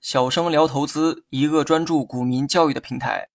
小生聊投资，一个专注股民教育的平台。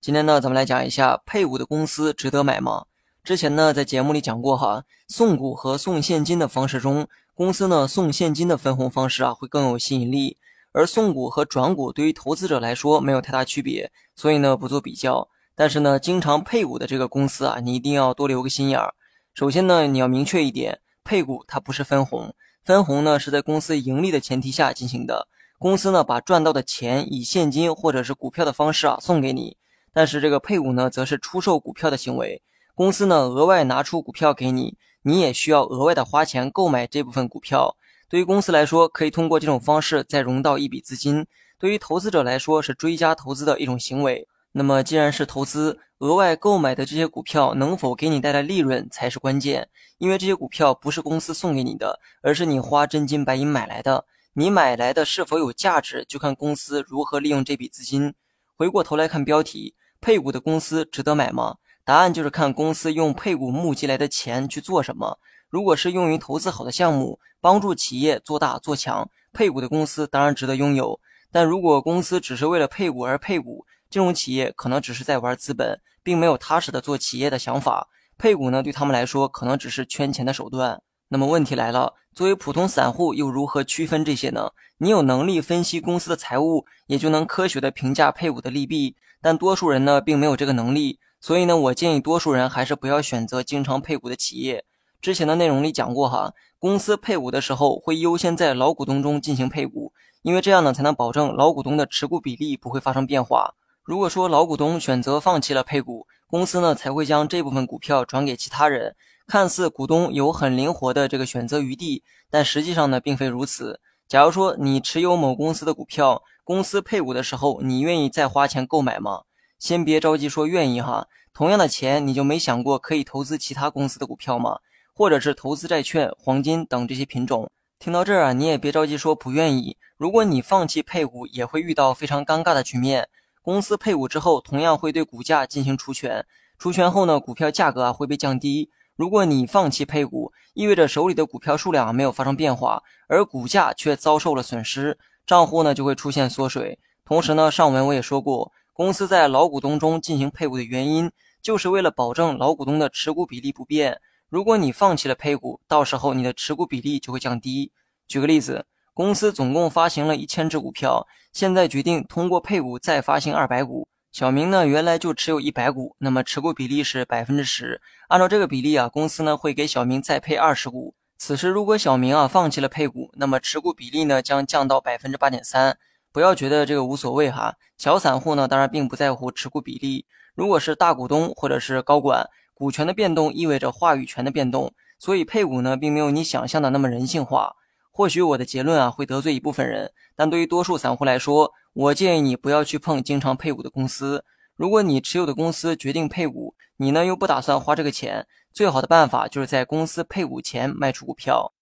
今天呢，咱们来讲一下配股的公司值得买吗？之前呢，在节目里讲过哈，送股和送现金的方式中，公司呢送现金的分红方式啊会更有吸引力，而送股和转股对于投资者来说没有太大区别，所以呢不做比较。但是呢，经常配股的这个公司啊，你一定要多留个心眼儿。首先呢，你要明确一点，配股它不是分红，分红呢是在公司盈利的前提下进行的。公司呢把赚到的钱以现金或者是股票的方式啊送给你，但是这个配股呢则是出售股票的行为。公司呢额外拿出股票给你，你也需要额外的花钱购买这部分股票。对于公司来说，可以通过这种方式再融到一笔资金；对于投资者来说，是追加投资的一种行为。那么，既然是投资，额外购买的这些股票能否给你带来利润才是关键。因为这些股票不是公司送给你的，而是你花真金白银买来的。你买来的是否有价值，就看公司如何利用这笔资金。回过头来看标题，配股的公司值得买吗？答案就是看公司用配股募集来的钱去做什么。如果是用于投资好的项目，帮助企业做大做强，配股的公司当然值得拥有。但如果公司只是为了配股而配股，这种企业可能只是在玩资本，并没有踏实的做企业的想法。配股呢，对他们来说可能只是圈钱的手段。那么问题来了，作为普通散户，又如何区分这些呢？你有能力分析公司的财务，也就能科学的评价配股的利弊。但多数人呢，并没有这个能力。所以呢，我建议多数人还是不要选择经常配股的企业。之前的内容里讲过哈，公司配股的时候会优先在老股东中进行配股，因为这样呢，才能保证老股东的持股比例不会发生变化。如果说老股东选择放弃了配股，公司呢才会将这部分股票转给其他人。看似股东有很灵活的这个选择余地，但实际上呢并非如此。假如说你持有某公司的股票，公司配股的时候，你愿意再花钱购买吗？先别着急说愿意哈。同样的钱，你就没想过可以投资其他公司的股票吗？或者是投资债券、黄金等这些品种？听到这儿啊，你也别着急说不愿意。如果你放弃配股，也会遇到非常尴尬的局面。公司配股之后，同样会对股价进行除权。除权后呢，股票价格啊会被降低。如果你放弃配股，意味着手里的股票数量没有发生变化，而股价却遭受了损失，账户呢就会出现缩水。同时呢，上文我也说过，公司在老股东中进行配股的原因，就是为了保证老股东的持股比例不变。如果你放弃了配股，到时候你的持股比例就会降低。举个例子。公司总共发行了一千只股票，现在决定通过配股再发行二百股。小明呢原来就持有一百股，那么持股比例是百分之十。按照这个比例啊，公司呢会给小明再配二十股。此时如果小明啊放弃了配股，那么持股比例呢将降到百分之八点三。不要觉得这个无所谓哈，小散户呢当然并不在乎持股比例。如果是大股东或者是高管，股权的变动意味着话语权的变动，所以配股呢并没有你想象的那么人性化。或许我的结论啊会得罪一部分人，但对于多数散户来说，我建议你不要去碰经常配股的公司。如果你持有的公司决定配股，你呢又不打算花这个钱，最好的办法就是在公司配股前卖出股票。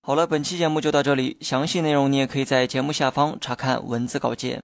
好了，本期节目就到这里，详细内容你也可以在节目下方查看文字稿件。